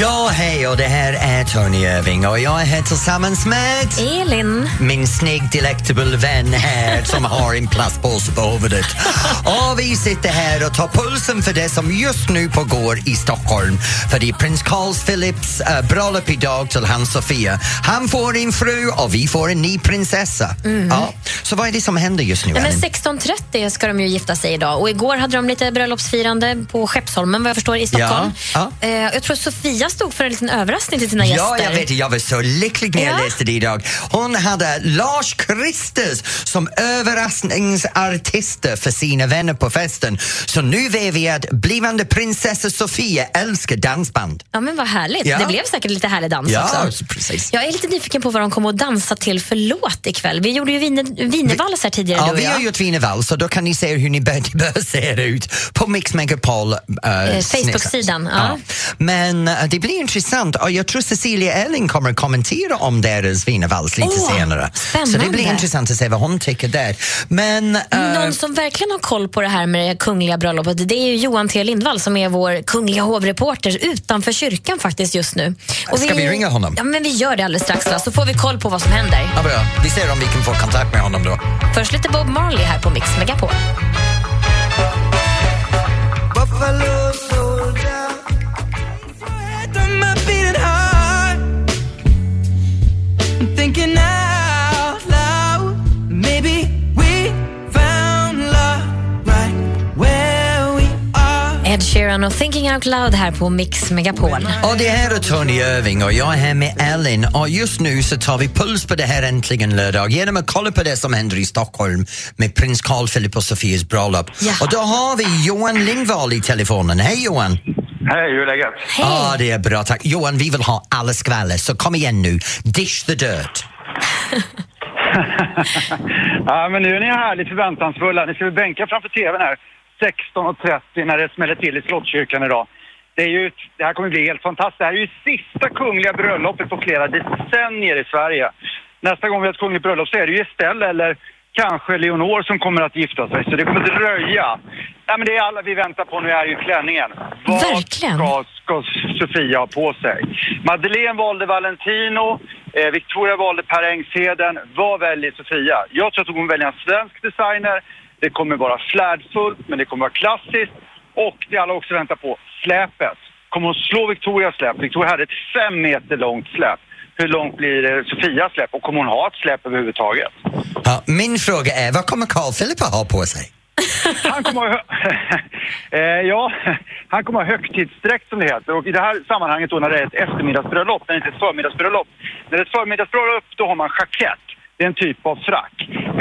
Ja, hej och det här är Tony Irving och jag är här tillsammans med Elin. min snygg delectable vän här som har en plastpåse på huvudet. Och vi sitter här och tar pulsen för det som just nu pågår i Stockholm. För det är prins Carl Philips uh, bröllop idag till hans Sofia. Han får en fru och vi får en ny prinsessa. Ja. Så vad är det som händer just nu, Ja, men Elin? 16.30 ska de ju gifta sig idag och igår hade de lite bröllopsfirande på Skeppsholmen vad jag förstår i Stockholm. Ja, Eh, jag tror Sofia stod för en liten överraskning till sina Ja, gäster. jag vet. Jag var så lycklig när jag Ja. läste det idag. Hon hade Lars Kristers som överraskningsartister för sina vänner på festen. Så nu vet vi att blivande prinsessa Sofia älskar dansband. Ja, men vad härligt. Ja. Det blev säkert lite härlig dans Ja, också. precis. Jag är lite nyfiken på vad de kommer att dansa till för låt ikväll. Vi gjorde ju Wiener- Wienervals här tidigare, Ja, du och vi har jag. gjort Wienervals så då kan ni se hur ni bör, det bör se ut på Mix Megapol uh, Facebook-sidan, ja. Men uh, det blir intressant och jag tror Cecilia Elling kommer att kommentera om deras Wienervals lite Åh, senare. Så det spännande. blir intressant att se vad hon tycker där. Men... uh, Någon som verkligen har koll på det här med det kungliga bröllopet det är ju Johan T Lindvall som är vår kungliga hovreporter utanför kyrkan faktiskt just nu. Ska vi ringa honom? Ja, men vi gör det alldeles strax va? så får vi koll på vad som händer. Ja, bra. Vi ser om vi kan få kontakt med honom då. Först lite Bob Marley här på Mix Megapol. Thinking Sheeran och Thinking Out Loud här på Mix Megapol. Och det här är Tony Irving och jag är här med Ellen och just nu så tar vi puls på det här äntligen lördag genom att kolla på det som händer i Stockholm med prins Carl Philip och Sofias bröllop. Ja. Och då har vi Johan Lindvall i telefonen. Hej Johan! Hej, hur är läget? Hej! Ja, det är bra tack. Johan, vi vill ha alla skvaller så kom igen nu. Dish the dirt. Ja, men nu är ni härligt förväntansfulla. Ni ska väl bänka framför tvn här 16.30 när det smäller till i Slottskyrkan idag. Det, är ju, det här kommer bli helt fantastiskt. Det här är ju sista kungliga bröllopet på flera decennier i Sverige. Nästa gång vi har ett kungligt bröllop så är det ju Estelle eller kanske Leonor som kommer att gifta sig. Så det kommer dröja. Nej, men det är alla vi väntar på nu är ju klänningen. Vad Verkligen. ska, ska Sofia ha på sig? Madeleine valde Valentino, eh, Victoria valde Per Engsheden. Vad väljer Sofia? Jag tror att hon välja en svensk designer. Det kommer vara flärdfullt, men det kommer vara klassiskt. Och det alla också väntar på, släpet. Kommer hon slå Victorias släp? Victoria hade ett fem meter långt släp. Hur långt blir Sofias släp? Och kommer hon ha ett släp överhuvudtaget? Ja, min fråga är, vad kommer Carl Philip att ha på sig? Han kommer ha, eh, ja, han kommer ha högtidsdräkt som det heter. Och i det här sammanhanget då när det är ett eftermiddagsbröllop, när det inte är ett förmiddagsbröllop. När det är ett förmiddagsbröllop då har man jackett. Det är en typ av frack.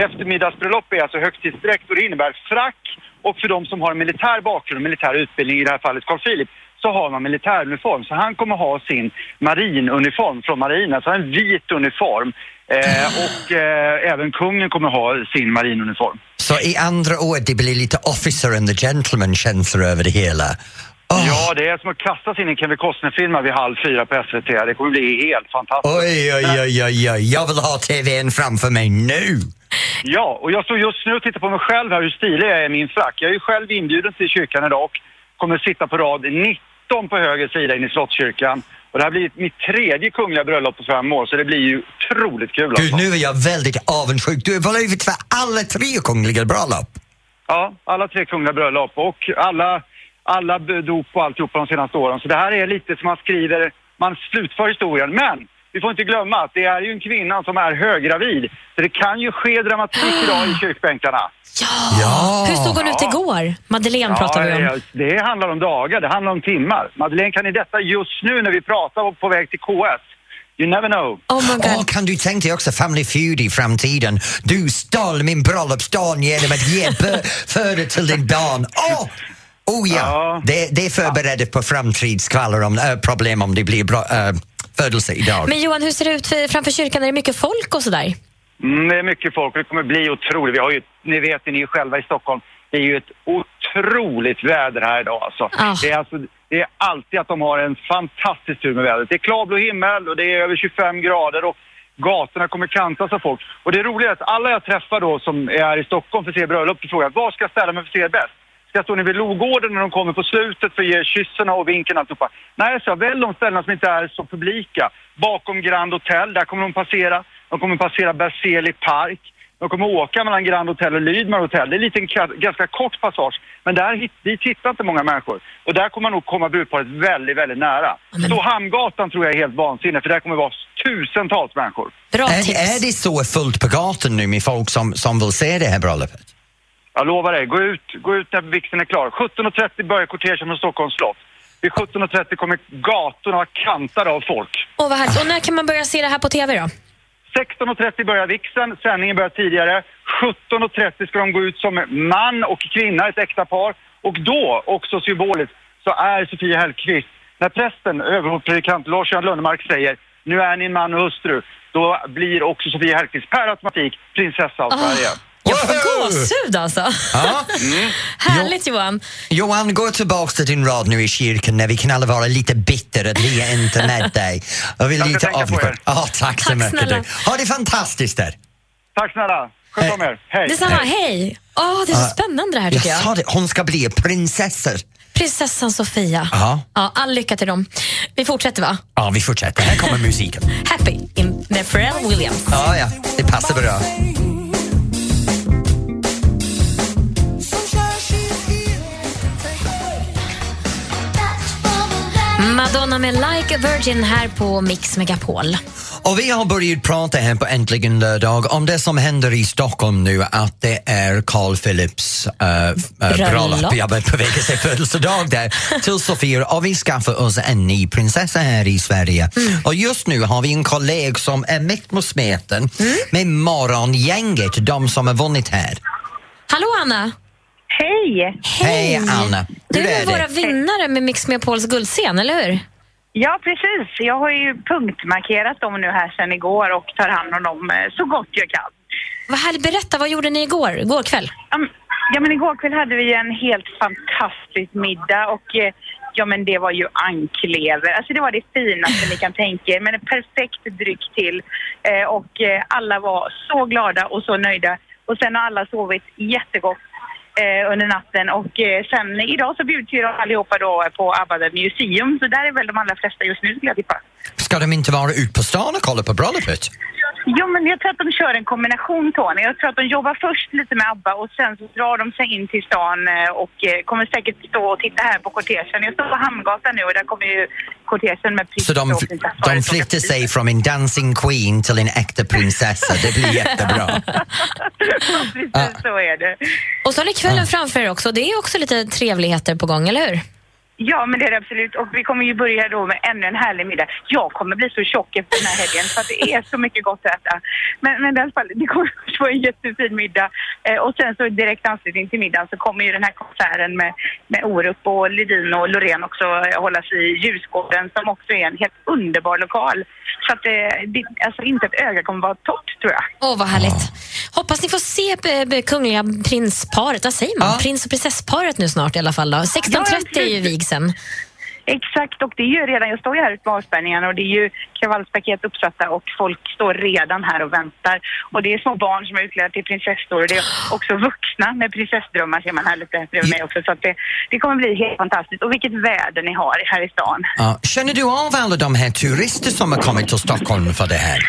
Eftermiddagsbröllop är alltså högtidsdräkt och det innebär frack. Och för de som har en militär bakgrund, militär utbildning, i det här fallet Carl Philip, så har man militäruniform. Så han kommer ha sin marinuniform från marinen, alltså en vit uniform. Eh, och eh, även kungen kommer ha sin marinuniform. Så i andra ord, det blir lite officer and the gentleman känsla över det hela. Åh, Ja, det är som att kastas in i Kevin Costner-film vid halv fyra på SVT. Det kommer bli helt fantastiskt. Oj, oj, oj, oj, oj, jag vill ha TVn framför mig nu. Ja, och jag står just nu och tittar på mig själv här hur stilig jag är i min frack. Jag är ju själv inbjuden till kyrkan idag och kommer sitta på rad 19 på höger sida in i Slottskyrkan. Och det här blir mitt tredje kungliga bröllop på fem år, så det blir ju otroligt kul Gud, alltså. nu är jag väldigt avundsjuk. Du har blivit för alla tre kungliga bröllop. Ja, alla tre kungliga bröllop och alla, alla dop och alltihopa de senaste åren. Så det här är lite som man skriver, man slutför historien. Men vi får inte glömma att det är ju en kvinna som är höggravid. Så det kan ju ske dramatik idag i kyrkbänkarna. Ja! Ja. Hur såg hon ut igår? Madeleine pratar vi om. ja, det handlar om dagar, det handlar om timmar. Madeleine kan i detta just nu när vi pratar på väg till KS. You never know. Oh my God. Åh, kan du tänka dig också Family Feud i framtiden? Du stal min bröllopsdag genom att ge föda till din barn. Åh! Oh ja, Ja. Det, det är förberett på framtidsskvaller om äh, problem om det blir bra, äh, födelse idag. Men Johan, hur ser det ut för, framför kyrkan? Är det mycket folk och sådär? Mm, det är mycket folk det kommer bli otroligt. Vi har ju, ni vet ju, ni är själva i Stockholm, det är ju ett otroligt väder här idag alltså. Ah. Det, är alltså det är alltid att de har en fantastisk tur med vädret. Det är klarblå himmel och det är över 25 grader och gatorna kommer kantas av folk. Och det roliga är att alla jag träffar då som är i Stockholm för att se bröllop, de frågar var ska jag ställa mig för att se bäst? Jag stå nere vid Logården när de kommer på slutet för att ge kyssen och vinken och alltihopa? Nej, så jag välj de ställena som inte är så publika. Bakom Grand Hotel, där kommer de passera. De kommer passera Berzelii park. De kommer åka mellan Grand Hotel och Lydmar Hotel. Det är en liten, ganska kort passage. Men där dit hittar inte många människor. Och där kommer man nog komma brudparet väldigt, väldigt nära. men- Så Hamngatan tror jag är helt vansinne, för där kommer vara tusentals människor. Bra Är, tips. är det så fullt på gatan nu med folk som, som vill se det här bröllopet? Jag lovar dig, gå ut, gå ut när vigseln är klar. 17.30 börjar kortegen från Stockholms slott. Vid 17.30 kommer gatorna vara kantade av folk. Åh, vad härligt. Och när kan man börja se det här på TV då? 16.30 börjar vigseln, sändningen börjar tidigare. 17.30 ska de gå ut som man och kvinna, ett äkta par. Och då, också symboliskt, så är Sofia Hellqvist, när prästen, överhovpredikant Lars-Göran Lönnemark säger nu är ni en man och hustru, då blir också Sofia Hellqvist per automatik prinsessa av Sverige. Jag får gåshud alltså. Ja. Härligt Johan. Johan, gå tillbaka till din rad nu i kyrkan när vi kan alla vara lite bitter att vi är inte med dig. Och vi är Jag lite er. Ja, tack så Tack mycket. Du. Ha det fantastiskt där. Tack snälla, sköt om er. Hej! Detsamma, hej. Åh, det är så spännande det här Jag tycker jag. sa det, hon ska bli prinsessor. Prinsessan Sofia. Ja. Ja, all lycka till dem. Vi fortsätter va? Ja, vi fortsätter. Här kommer musiken. Happy in, med Pharrell Williams. Ja, ja, det passar bra. Madonna med Like a Virgin här på Mix Megapol. Och vi har börjat prata här på Äntligen lördag om det som händer i Stockholm nu, att det är Carl Philips äh, äh, Bröllop. bröllop. Jag är på väg att säga födelsedag där, till Sofia och vi skaffar oss en ny prinsessa här i Sverige. Och just nu har vi en kollega som är mitt på smeten med morgongänget, de som har vunnit här. Hallå Anna! Hej! Hej Anna! Du är är våra vinnare med Mix Megapols guldscen, eller hur? Ja, precis. Jag har ju punktmarkerat dem nu här sedan igår och tar hand om dem eh, så gott jag kan. Vad härligt, berätta, vad gjorde ni igår, igår kväll? Ja, men- Ja, men igår kväll hade vi en helt fantastisk middag och eh, ja, men det var ju anklever. Alltså det var det finaste ni kan tänka er, men en perfekt dryck till. Eh, och alla var så glada och så nöjda. Och sen har alla sovit jättegott eh, under natten och eh, sen idag så bjuds ju allihopa då på ABBA The Museum, så där är väl de allra flesta just nu skulle jag tippa. Ska de inte vara ute på stan och kolla på bröllopet? Jo, men jag tror att de kör en kombination, Tony. Jag tror att de jobbar först lite med ABBA och sen så drar de sig in till stan eh, och eh, kommer säkert stå och titta här på kortegen. Jag står på Hamngatan nu och där kommer ju kortegen med prins Så de, de flyttar sig från en dancing queen till en äkta prinsessa. Det blir jättebra. Precis så är det. Och så har ni kvällen framför er också. Det är också lite trevligheter på gång, eller hur? Ja, men det är det absolut. Och vi kommer ju börja då med ännu en härlig middag. Jag kommer bli så tjock efter den här helgen för att det är så mycket gott att äta. Men, men i alla fall, det kommer att vara en jättefin middag. Eh, och sen så direkt anslutning till middagen så kommer ju den här konserten med, med Orup och Ledin och Loreen också eh, hållas i Ljusgården som också är en helt underbar lokal. Så att eh, det, alltså inte ett öga kommer vara torrt tror jag. Åh, vad härligt. Hoppas ni får se b- kungliga prinsparet, vad säger man? Ja. Prins och prinsessparet nu snart i alla fall. Då. 16.30 är ju vigseln. Exakt, och det är ju redan, jag står ju här ute på avspärrningen och det är ju kravallstaket uppsatta och folk står redan här och väntar. Och det är små barn som är utklädda till prinsessor och det är också vuxna med prinsessdrömmar ser man här lite bredvid mig också. Så att det, det kommer bli helt fantastiskt. Och vilket väder ni har här i stan. Ja, känner du av alla de här turister som har kommit till Stockholm för det här?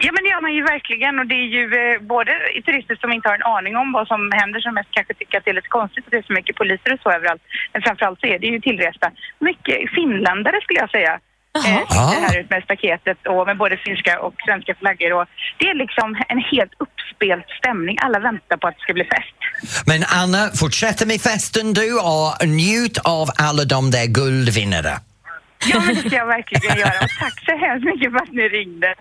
Ja men det gör man ju verkligen och det är ju eh, både turister som inte har en aning om vad som händer som mest kanske tycker att det är lite konstigt att det är så mycket poliser och så överallt. Men framförallt så är det ju tillresta mycket finländare skulle jag säga. Jaha. Eh, sitter här ute med staketet och med både finska och svenska flaggor och det är liksom en helt uppspelt stämning. Alla väntar på att det ska bli fest. Men Anna, fortsätt med festen du och njut av alla de där guldvinnare. Ja men det ska jag verkligen göra och tack så hemskt mycket för att ni ringde.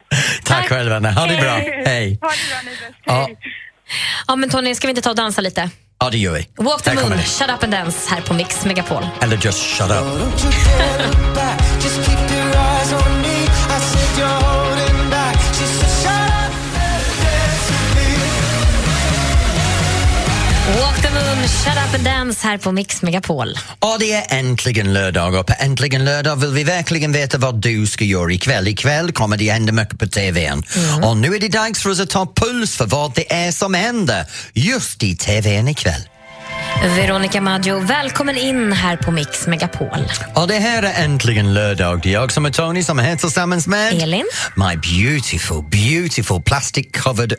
Tack Tack. själv Anna, ha det bra. Hej. Ha det bra ni bäst. Ja. Hej. Ja, men Tony, ska vi inte ta och dansa lite? Ja, det gör vi. Walk the moon, shut up and dance här på Mix Megapol. Eller just shut up. Shut up and dance här på Mix Megapol. Och det är äntligen lördag och på äntligen lördag vill vi verkligen veta vad du ska göra ikväll. Ikväll kommer det hända mycket på TVn. Och nu är det dags för oss att ta puls för vad det är som händer just i TVn ikväll. Veronica Maggio, välkommen in här på Mix Megapol. Och det här är äntligen lördag. Det är jag som är Tony som är här tillsammans med Elin. My beautiful, beautiful plastic covered...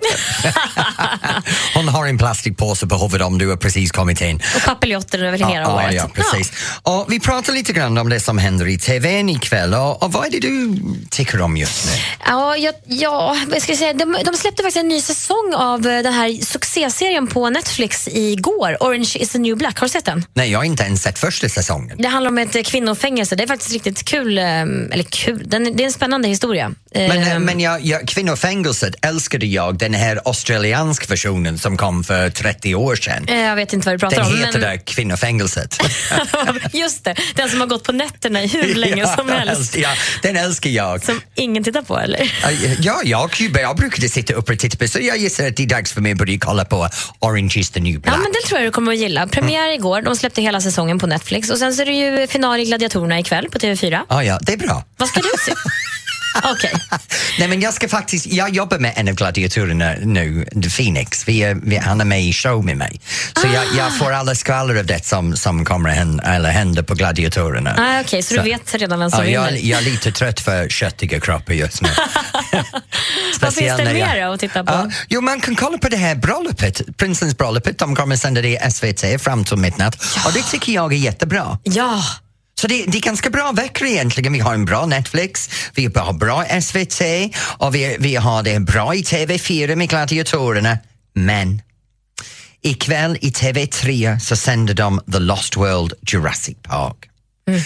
Hon har en plastikpåse på huvudet om du har precis kommit in. Och papiljotter över hela ja, året. ja, precis. Och vi pratar lite grann om det som händer i TVn ikväll och, och vad är det du tycker om just nu? Ja, ja, ja vad ska jag säga? De, de släppte faktiskt en ny säsong av eh, den här succéserien på Netflix igår, Orange is the new black. Har du sett den? Nej, jag har inte ens sett första säsongen. Det handlar om ett kvinnofängelse. Det är faktiskt riktigt kul. eh, Eller kul, den, det är en spännande historia. Men, Eh, eh, men jag, jag, kvinnofängelset älskade jag, den här australienska versionen som kom för 30 år sedan. eh, jag vet inte vad du pratar Den om. heter men... kvinnofängelset. Just det, den som har gått på nätterna i hur länge som helst. Ja, den älskar jag. Som ingen tittar på, eller? Ja, jag, jag brukade sitta upp och titta på så jag gissar att det är dags för mig att börja kolla på Orange is the new black. Ja, men den tror jag du kommer att gilla. Premiär igår, de släppte hela säsongen på Netflix. Och sen så är det ju final i Gladiatorerna ikväll på TV4. Ah, ja, det är bra. Vad ska du se? Okej. Nej, men jag ska faktiskt, jag jobbar med en av gladiatorerna nu, Phoenix. Vi är, vi, han är med i show med mig. Så jag, Ah. jag får alla skvaller av det som, som kommer hända, eller händer på gladiatorerna. Ah, Okej, så, du vet redan vem som Ja, vinner? jag, jag är lite trött för köttiga kroppar just nu. Vad finns det när jag- mer att titta på? Ja, jo, man kan kolla på det här bröllopet, prinsens bröllopet. De kommer sända det i SVT fram till midnatt och det tycker jag är jättebra. Ja, så det, det är ganska bra veckor egentligen. Vi har en bra Netflix, vi har bra SVT och vi, vi har det bra i TV4 med gladiatorerna. Men ikväll i TV3 så sänder de The Lost World Jurassic Park.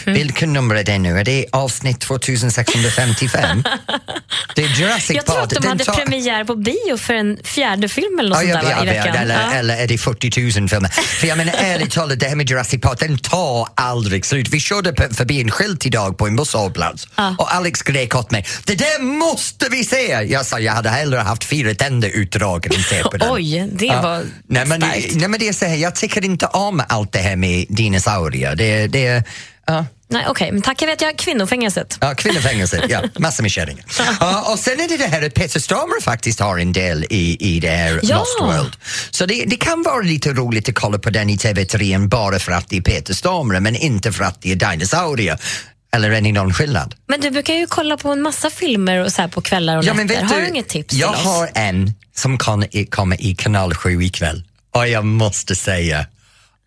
Vilken nummer är det nu? Är det avsnitt 2655? det är Jurassic jag tror att de hade tar- premiär på bio för en fjärde film eller något Ja, sånt där, ja, i ja, veckan. eller, Ja. eller är det 40 000 filmer? För jag menar ärligt talat, det här med Jurassic Park, den tar aldrig slut. Vi körde förbi en skylt idag på en busshållplats och Alex skrek åt mig, det där måste vi se! Jag sa, jag hade hellre haft fyra tänder utdragna än se på den. Oj, det var nej, men, starkt. nej, men det är så här, jag tycker inte om allt det här med dinosaurier. Det, det, ja. Nej, Okej, men tack jag vet jag kvinnofängelset. Ja, kvinnofängelse, ja, massor med kärringar. Ja, och sen är det det här att Peter Stormare faktiskt har en del i, i det här Ja. Lost World. Så det, det kan vara lite roligt att kolla på den i TV3 bara för att det är Peter Stormare men inte för att det är dinosaurier. Eller är det någon skillnad? Men du brukar ju kolla på en massa filmer och så på kvällar och nätter. Har du inget tips jag till oss? har en som kan, i- kommer i kanal 7 ikväll och jag måste säga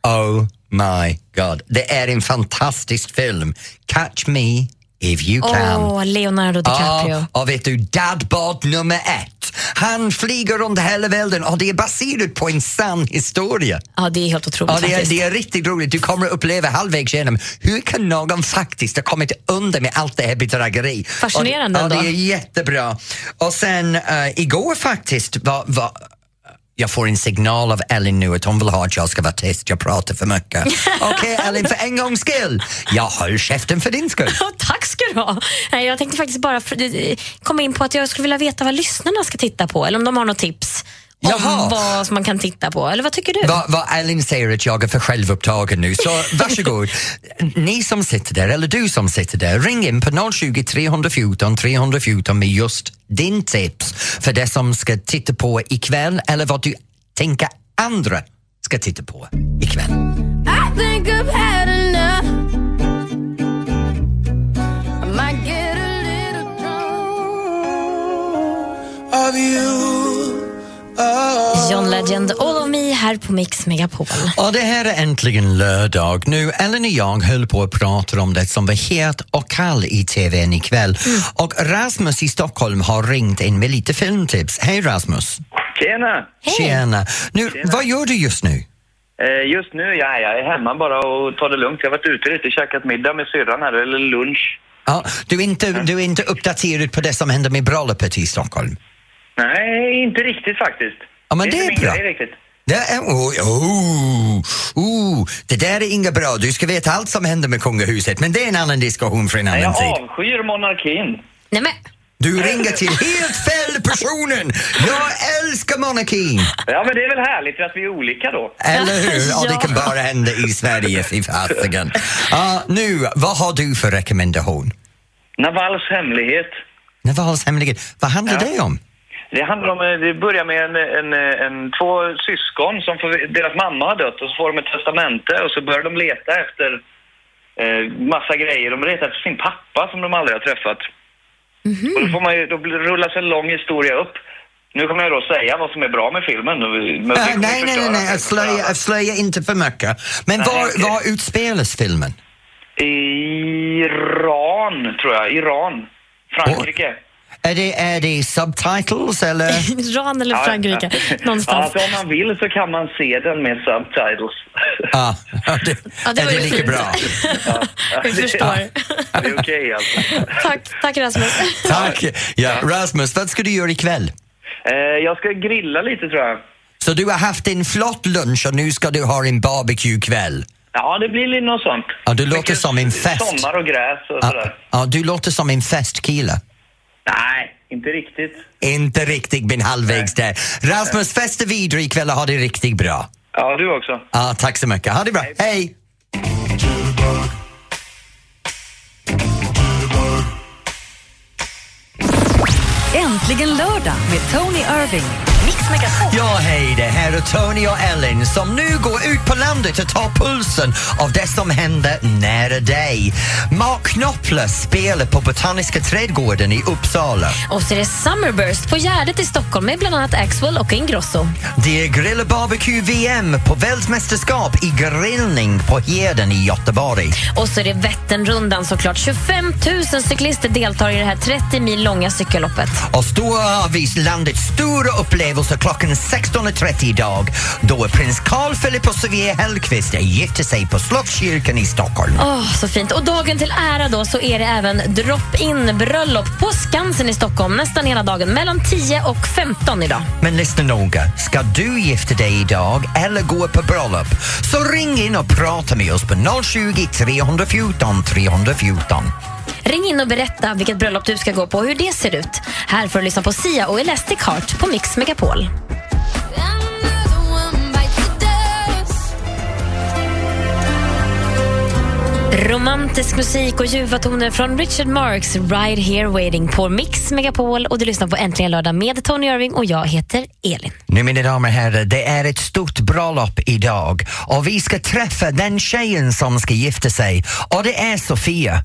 Oh my god, det är en fantastisk film. Catch me if you can. Åh, Leonardo DiCaprio. Ja, och vet du, Dadbot nummer ett. Han flyger runt hela världen och det är baserat på en sann historia. Ja, det är helt otroligt Ja, det, är, det är riktigt roligt. Du kommer att uppleva halvvägs igenom hur kan någon faktiskt ha kommit under med allt det här bedrägeri. Fascinerande och, det- Ja, ändå. det är jättebra. Och sen uh, igår faktiskt var, var jag får en signal av Ellen nu att hon vill ha att jag ska vara tyst, jag pratar för mycket. Okej Ellen, för en gångs skull, jag håller käften för din skull. Tack ska du ha. Nej, jag tänkte faktiskt bara eh, komma in på att jag skulle vilja veta vad lyssnarna ska titta på eller om de har något tips Jaha. om vad som man kan titta på. Eller vad tycker du? Vad vad Ellen säger att jag är för självupptagen nu, så varsågod. Ni som sitter där, eller du som sitter där, ring in på 020 314 314 med just din tips för det som ska titta på ikväll eller vad du tänker andra ska titta på ikväll. I think I've had enough. I might get a little drunk. of you. Oh. John Legend, All of me här på Mix Megapol. Och det här är äntligen lördag. Nu, Ellen och jag höll på att prata om det som var het och kall i tvn ikväll. Och Rasmus i Stockholm har ringt in med lite filmtips. Hej Rasmus! Tjena! Tjena! Nu, vad gör du just nu? Eh, just nu, ja, jag är hemma bara och tar det lugnt. Jag har varit ute lite, käkat middag med syrran här, eller lunch. Ja, du, är inte, du är inte uppdaterad på det som hände med bröllopet i Stockholm? Nej, inte riktigt faktiskt. Ja, men det är min bra. grej riktigt. Det, är, oh, oh, oh, det där är inget bra. Du ska veta allt som händer med kungahuset, men det är en annan diskussion för en Nej, annan jag tid. avskyr monarkin. Nej, men, Du ringer till helt fel personen! Jag älskar monarkin! Ja, men det är väl härligt att vi är olika då. Eller hur? Och det Ja. kan bara hända i Sverige, fy fasiken. Ja, nu, vad har du för rekommendation? Navals hemlighet. Navals hemlighet, vad handlar Ja. det om? Det handlar om, eh, det börjar med en, en, en, två syskon som får, deras mamma har dött och så får de ett testamente och så börjar de leta efter eh, massa grejer. De letar efter sin pappa som de aldrig har träffat. Och då, får man ju, då rullas en lång historia upp. Nu kommer jag då säga vad som är bra med filmen. Men kommer nej, nej, nej, nej. Slöja, alla. slöja inte för mycket. Men Nej, var, var utspelas filmen? Iran, tror jag. Iran. Frankrike. Är det, är det subtitles eller? Iran eller Frankrike, någonstans. Ja, alltså, om man vill så kan man se den med subtitles. ah, det, Ja, det är det lika fint. bra? Vi förstår. Det är okej alltså. Tack, tack Rasmus. Tack! Ja, Rasmus, vad ska du göra ikväll? Eh, jag ska grilla lite tror jag. Så du har haft en flott lunch och nu ska du ha en barbecue-kväll? Ja, det blir lite något sånt. Ja, du låter som en fest. Sommar och gräs och Ja, sådär. ja, du låter som en festkille. Nej, inte riktigt. Inte riktigt, men halvvägs där. Rasmus, festa vidare ikväll och ha det riktigt bra. Ja, du också. Ja, tack så mycket. Ha det bra. Hej! Äntligen lördag med Tony Irving. Mix Megapol. Ja, hej, det här är Tony och Ellen som nu går ut på landet och tar pulsen av det som händer nära dig. Mark Knopfler spelar på Botaniska trädgården i Uppsala. Och så är det Summerburst på Gärdet i Stockholm med bland annat Axwell och Ingrosso. Det är Grill och Barbecue-VM på världsmästerskap i grillning på Heden i Göteborg. Och så är det Vätternrundan såklart. 25 000 cyklister deltar i det här 30 mil långa cykelloppet. Och då har vi landets stora upplevelse klockan 16.30 idag då prins Carl Philip och Sofia Hellqvist gifter sig på Slottskyrkan i Stockholm. Åh, så fint. Och dagen till ära då så är det även drop-in bröllop på Skansen i Stockholm nästan hela dagen mellan 10 och 15 idag. Men lyssna noga, ska du gifta dig idag eller gå på bröllop så ring in och prata med oss på 020 314 314. Ring in och berätta vilket bröllop du ska gå på och hur det ser ut. Här får du lyssna på Sia och Elastic Heart på Mix Megapol. Romantisk musik och ljuva toner från Richard Marks Ride Here Waiting på Mix Megapol och du lyssnar på Äntligen lördag med Tony Irving och jag heter Elin. Nu mina damer och herrar, det är ett stort bröllop idag och vi ska träffa den tjejen som ska gifta sig och det är Sofia.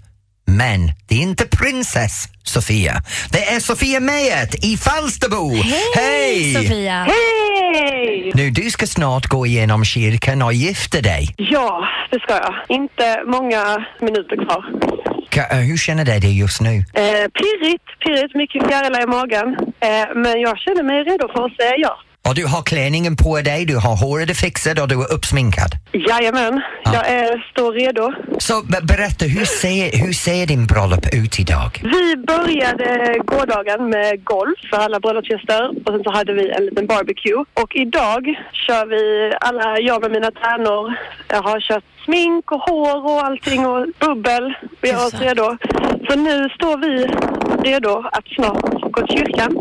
Men det är inte prinsess Sofia. Det är Sofia Mejert i Falsterbo. Hej! Sofia! Hej! Nu, du ska snart gå igenom kyrkan och gifta dig. Ja, det ska jag. Inte många minuter kvar. Ka- eh, hur känner du dig just nu? Eh, pirrigt, pirrigt, mycket fjärilar i magen. Eh, men jag känner mig redo för att säga ja. Och du har klänningen på dig, du har håret fixat och du är uppsminkad. Jajamän, Ja. jag är, står redo. Så be- berätta, hur ser, hur ser din bröllop ut idag? Vi började gårdagen med golf för alla bröllopsgäster och sen så hade vi en liten barbecue. Och idag kör vi alla, jag med mina tärnor. Jag har kört smink och hår och allting och bubbel. Vi gör oss redo. Så nu står vi redo att snart gå till kyrkan.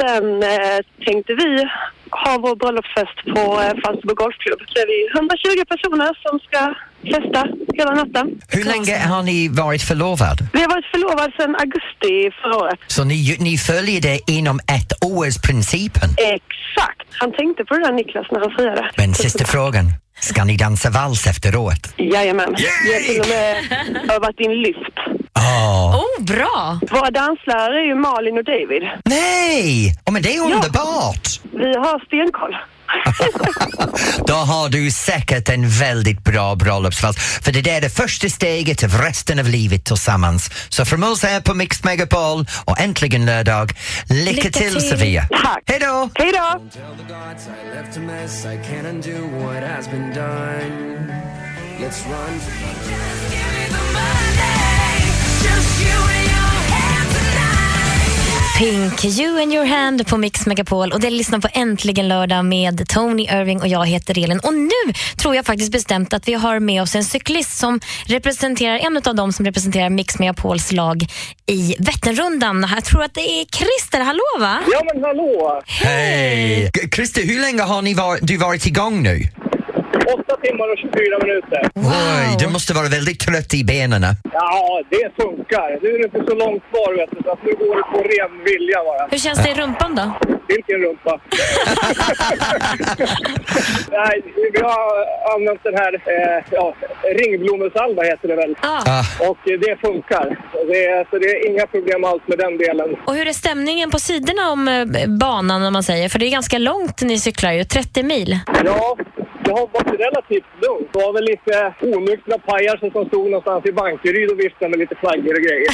Sen eh, tänkte vi ha vår bröllopsfest på eh, Falsterbo Golfklubb. Så är vi 120 personer som ska festa hela natten. Hur länge har ni varit förlovad? Vi har varit förlovade sedan augusti förra året. Så ni, ni följer det inom ett års principen? Exakt. Han tänkte på det där Niklas när han friade. Men sista frågan, ska ni dansa vals efteråt? Jajamän. Vi har till och med övat in lyft. Åh, Oh, bra! Våra danslärare är ju Malin och David. nej! Oh, men det är underbart! Vi har stenkoll. Då har du säkert en väldigt bra bröllopsvals. För det där är det första steget av resten av livet tillsammans. Så från oss här på Mix Megapol och äntligen lördag, lycka, Lycka till, till. Sofia! Tack. Hej då! Hej då! Pink, You and your hand på Mix Megapol och det lyssnar på Äntligen lördag med Tony Irving och jag heter Elin. Och nu tror jag faktiskt bestämt att vi har med oss en cyklist som representerar, en av dem som representerar Mix Megapols lag i Vätternrundan. Jag tror att det är Christer, hallå va? Ja men hallå! Hej! G- Christer, hur länge har ni var, du varit igång nu? 8 timmar och 24 minuter. Oj, du måste vara väldigt trött i benen. Ja, det funkar. Nu är det inte så långt kvar vet du, så att nu går det på ren vilja bara. Hur känns det i rumpan då? silkenrumpa. Nej, vi har använt den här eh, ja, ringblomesalva heter det väl. Ah. Och eh, det funkar. Det är, så det är inga problem alls med den delen. Och hur är stämningen på sidorna om eh, banan om man säger? För det är ganska långt ni cyklar ju, 30 mil. Ja, det har varit relativt lugnt. Det var väl lite onyktra pajaser som stod någonstans i Bankeryd och viftade med lite flaggor och grejer.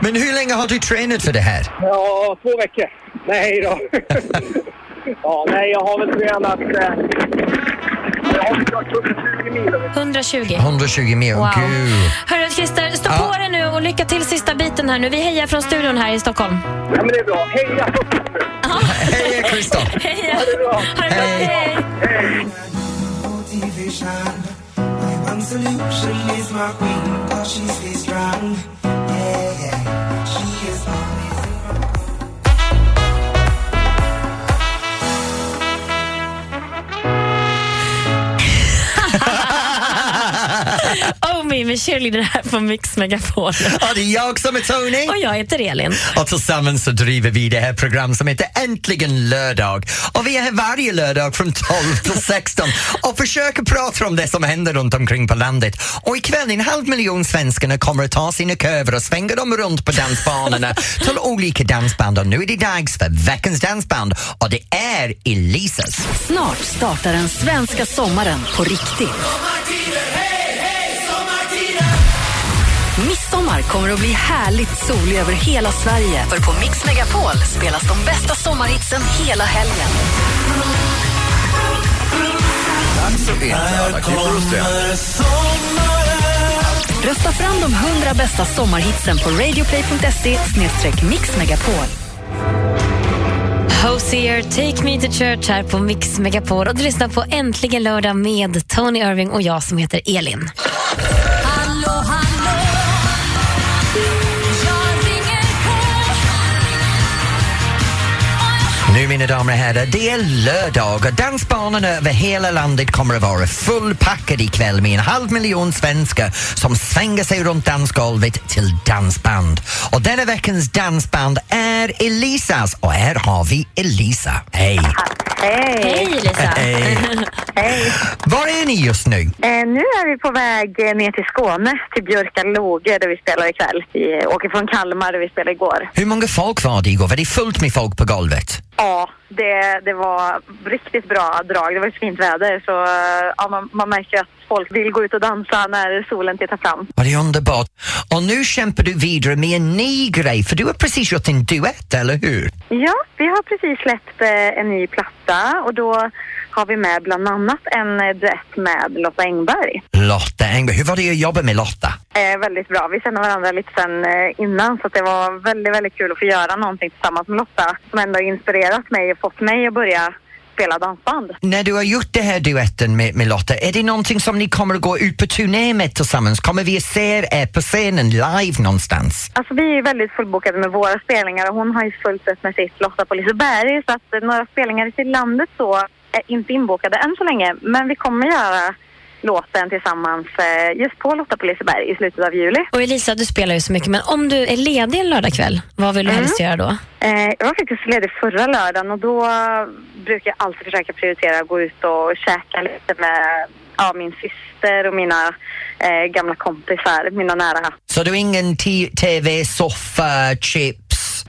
Men hur länge har du tränat för det här? Ja, två veckor. Nej då. ja, nej, jag har väl tränat... Eh, jag 120 mil. 120. 120 mil, Wow. gud. Hörru Christer, stå Ja. på dig nu och lycka till sista biten här nu. Vi hejar från studion här i Stockholm. Ja, men det är bra. Heja! Hej Kristoff! Heja! Ha det bra! Ha det bra, Hej. hej! Me med cheerleader här på Mix Megapol. Ja, det är jag som är Tony. Och jag heter Elin. Och tillsammans så driver vi det här program som heter Äntligen lördag. Och vi är här varje lördag från 12 till 16 och försöker prata om det som händer runt omkring på landet. Och ikväll en halv miljon svenskarna kommer att ta sina köver och svänga dem runt på dansbanorna till olika dansband. Och nu är det dags för veckans dansband och det är Elisas. Snart startar den svenska sommaren på riktigt. Midsommar kommer att bli härligt solig över hela Sverige. För på Mix Megapol spelas de bästa sommarhitsen hela helgen. Rösta fram de 100 bästa sommarhitsen på radioplay.se mixmegapol. Hosier, Take Me To Church här på Mix Megapol. Och du lyssnar på Äntligen lördag med Tony Irving och jag som heter Elin. Nu mina damer och herrar, det är lördag och dansbanorna över hela landet kommer att vara fullpackade ikväll med en halv miljon svenskar som svänger sig runt dansgolvet till dansband. Och denna veckans dansband är Elisas och här har vi Elisa. Hej! Hej! Hej Lisa! Hej! Hej! Var är ni just nu? Eh, nu är vi på väg eh, ner till Skåne, till Björkaloge där vi spelar ikväll. Vi åker från Kalmar där vi spelade igår. Hur många folk var det igår? Var det fullt med folk på golvet? Ja, det, det var riktigt bra drag. Det var ett fint väder så eh, ja, man, man märker att folk vill gå ut och dansa när solen tittar fram. Var det underbart? Och nu kämpar du vidare med en ny grej, för du har precis gjort en duett, eller hur? Ja, vi har precis släppt eh, en ny platta och då har vi med bland annat en eh, duett med Lotta Engberg. Lotta Engberg, hur var det att jobba med Lotta? Eh, väldigt bra. Vi känner varandra lite sen eh, innan så det var väldigt, väldigt kul att få göra någonting tillsammans med Lotta som ändå inspirerat mig och fått mig att börja spela dansband. När du har gjort det här duetten med, med Lotta, är det någonting som ni kommer att gå ut på turné med tillsammans? Kommer vi att se er på scenen live någonstans? Alltså vi är väldigt fullbokade med våra spelningar och hon har ju fullt upp med sitt Lotta på Liseberg så att eh, några spelningar i landet så inte inbokade än så länge. Men vi kommer göra låten tillsammans eh, just på Lotta på Liseberg i slutet av juli. Och Elisa, du spelar ju så mycket, men om du är ledig en lördagkväll, vad vill du helst göra då? Eh, jag var faktiskt ledig förra lördagen och då brukar jag alltid försöka prioritera att gå ut och käka lite med ja, min syster och mina eh, gamla kompisar, mina nära. Så du har ingen t- TV, soffa, chips?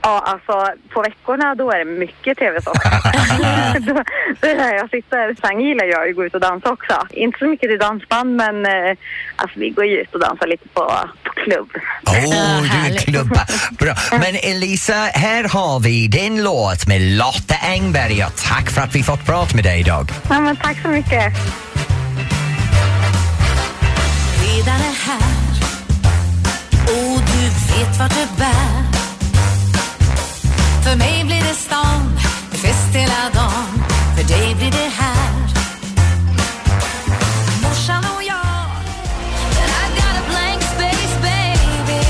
Ja, alltså på veckorna då är det mycket tv-soffa. då, då är det där jag sitter. Sen gillar jag ju att gå ut och dansa också. Inte så mycket i dansband men eh, alltså vi går ju ut och dansar lite på, på klubb. Åh, oh, du är klubba. Bra. Men Elisa, här har vi din låt med Lotta Engberg och tack för att vi fått prata med dig idag. Ja, men tack så mycket. redan är här och du vet vart det bär. För mig blir det stan, med fest hela dagen. För dig blir det här. Morsan och jag, and I got a blank space baby.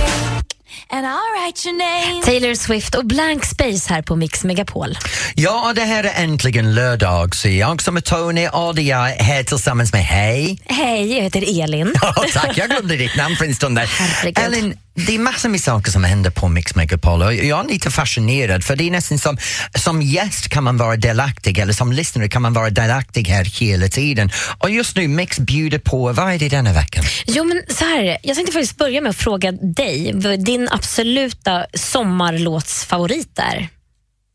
And I'll write your name. Taylor Swift och Blank Space här på Mix Megapol. Ja, det här är äntligen lördag så jag som är Tony och det är jag här tillsammans med Hej. Hej, jag heter Elin. Ja, tack, jag glömde ditt namn för en stund där. Herregud. Ellen, det är massor med saker som händer på Mix Megapol och jag är lite fascinerad för det är nästan som, som gäst kan man vara delaktig eller som lyssnare kan man vara delaktig här hela tiden. Och just nu Mix bjuder på, vad är det denna veckan? Jo, men så här, jag tänkte faktiskt börja med att fråga dig vad din absoluta sommarlåtsfavorit är.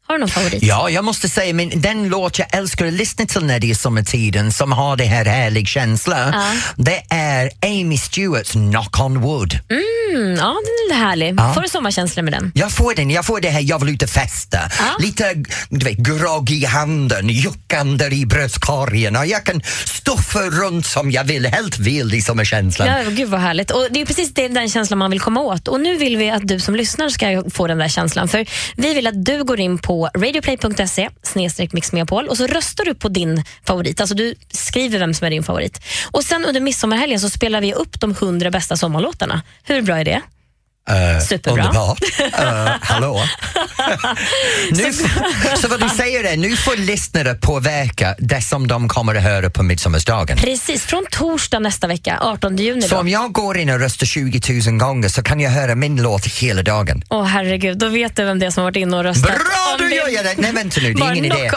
Har du någon favorit? Ja, jag måste säga, men den låt jag älskar att lyssna till när det är sommartiden som har det här härlig känsla, Ja. det är Amy Stewarts Knock on Wood. Mm, ja, den är härlig. Ja. Får du sommarkänsla med den? Jag får den, jag får det här, jag vill ut och festa. Lite du vet, grogg i handen, juckande i bröstkorgen och jag kan stuffa runt som jag vill, helt vild i sommarkänslan. Ja, gud vad härligt. Och det är precis den känslan man vill komma åt. Och nu vill vi att du som lyssnar ska få den där känslan. För Vi vill att du går in på radioplay.se mixmegapol och så röstar du på din favorit. Alltså du skriver vem som är din favorit. Och sen under midsommarhelgen så spelar vi upp de 100 bästa sommarlåtarna. Hur bra är det? Eh, Superbra. Underbart. Eh, hallå? nu, så vad du säger är, nu får lyssnare påverka det som de kommer att höra på midsommardagen. Precis, från torsdag nästa vecka, 18 juni. Så Då. om jag går in och röstar 20 000 gånger så kan jag höra min låt hela dagen. Åh herregud, då vet du vem det är som har varit inne och röstat. Bra, du gör jag det! Nej vänta nu, det är ingen idé.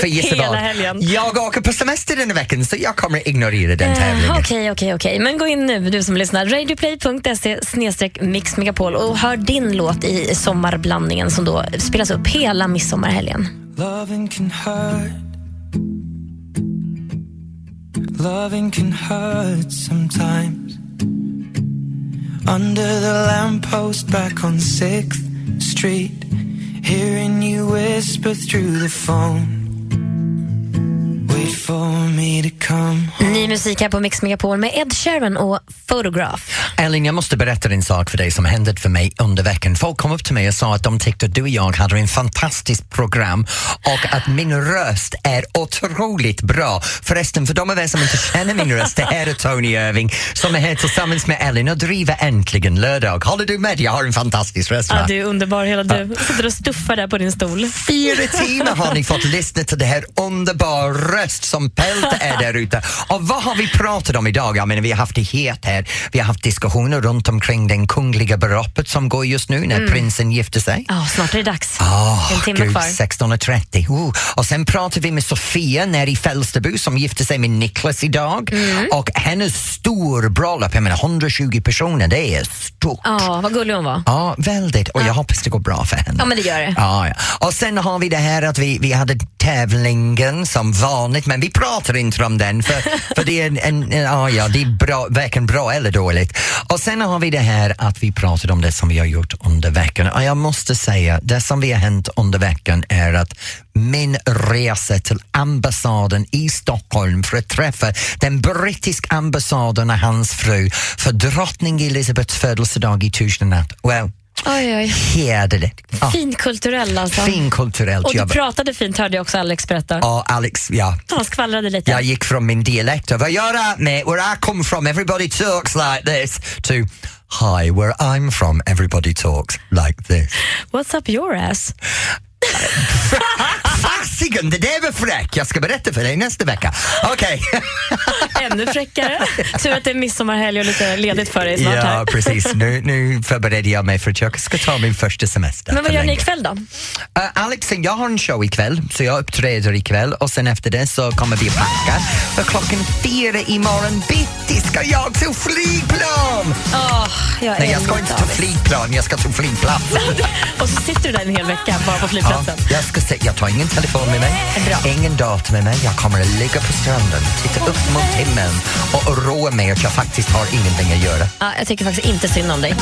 För hela vad? helgen. Jag åker på semester den veckan så jag kommer ignorera den tävlingen. Eh, Okej, okej, okej. Men gå in nu du som lyssnar. Radioplay.se snedstreck Megapol och hör din låt i sommarblandningen som då spelas upp hela midsommarhelgen. Loving can hurt. Loving can hurt sometimes. Under the lamppost back on 6th Street, hearing you whisper through the phone. Ny musik här på Mix Megapol med Ed Sheeran och Photograph. Elin, jag måste berätta en sak för dig som hände för mig under veckan. Folk kom upp till mig och sa att de tyckte att du och jag hade en fantastiskt program och att min röst är otroligt bra. Förresten, för de av er som inte känner min röst, det här är Tony Irving som är här tillsammans med Elin och driver Äntligen lördag. Håller du med? Jag har en fantastisk röst, va? Ja, du är underbar hela du. Sitter och stuffar där på din stol. Fyra timmar har ni fått lyssna till det här underbara röst som Pält är där ute. Och vad har vi pratat om idag? Jag menar, vi har haft det het här. Vi har haft diskussioner runt omkring den kungliga bröllopet som går just nu när Mm. prinsen gifter sig. Ja, snart är det dags. Åh, en timme gud, kvar. 16.30. Oh. Och sen pratar vi med Sofia nere i Fälsterbo som gifte sig med Niklas idag. Mm. Och hennes stor bröllop, jag menar 150 personer, det är stort. Ja, vad gullig hon var. Ja, väldigt. Och jag hoppas det går bra för henne. Ja, men det gör det. Ja, ja. Och sen har vi det här att vi, vi hade tävlingen som vanligt, men vi pratar inte om den för, för det är en, en, en ja, ja, det är bra, varken bra eller dåligt. Och sen har vi det här att vi pratar om det som vi har gjort under veckan. Och jag måste säga, det som vi har hänt under veckan är att min resa till ambassaden i Stockholm för att träffa den brittiska ambassaden och hans fru för drottning Elizabeths födelsedag i Tusen natt. Well, Oj, oj. hederligt. Ja. Finkulturell alltså. Finkulturellt Och du jobb. pratade fint hörde jag också Alex berätta. Ja, Alex, ja. Han skvallrade lite. Jag gick från min dialekt of, you're out mate, where I come from everybody talks like this, to hi, where I'm from everybody talks like this. What's up your ass? Fasiken, det där var fräck! Jag ska berätta för dig nästa vecka. Okej. Ännu fräckare. Tur att det är midsommarhelg och lite ledigt för dig snart Ja, här. precis. Nu, nu förbereder jag mig för att jag ska ta min första semester. Men vad gör ni länge. ikväll då? Uh, Alex, jag har en show ikväll, så jag uppträder ikväll och sen efter det så kommer vi packa. För klockan fyra imorgon bitti ska jag ta flygplan! Åh, jag Nej, jag ska inte ta flygplan, jag ska ta flygplats. Och så sitter du där en hel vecka bara på Ja, flygplatsen. jag, ska se, jag tar ingen telefon med mig, ingen dator med mig. Jag kommer att ligga på stranden, titta upp mot himlen och roa mig att jag faktiskt har ingenting att göra. Ja, jag tycker faktiskt inte synd om dig.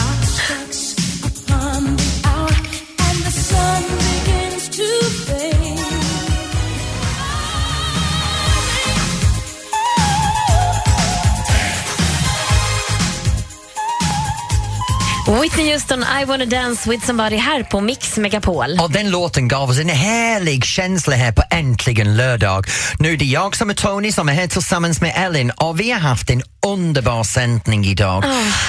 Whitney Houston, I wanna dance with somebody här på Mix Megapol. Och den låten gav oss en härlig känsla här på Äntligen lördag. Nu är det jag som är Tony som är här tillsammans med Ellen och vi har haft en underbar sändning idag.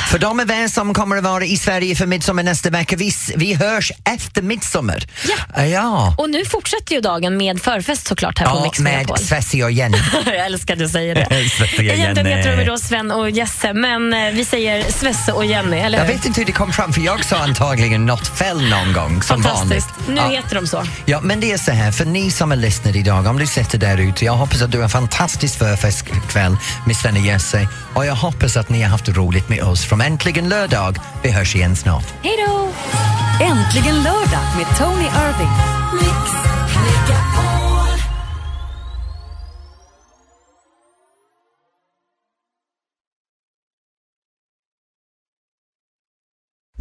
För de av er som kommer att vara i Sverige för midsommar nästa vecka, vi, vi hörs efter midsommar. Ja. ja. Och nu fortsätter ju dagen med förfest såklart här på Ja, Mix med Megapol. Svessi och Jenny. Jag älskar att du säger det. Egentligen heter de då Sven och Jesse, men eh, vi säger Svesse och Jenny, eller Jag vet inte hur det kom fram för jag sa antagligen något fel någon gång som vanligt. Fantastiskt. Nu Ja. heter de så. Ja, men det är så här, för ni som är lyssnare idag, om du sitter där ute, jag hoppas att du har en fantastisk förfestkväll med Sven och Jesse och jag hoppas att ni har haft roligt med oss från Äntligen lördag. Vi hörs igen snart. Hej då! Äntligen lördag med Tony Irving.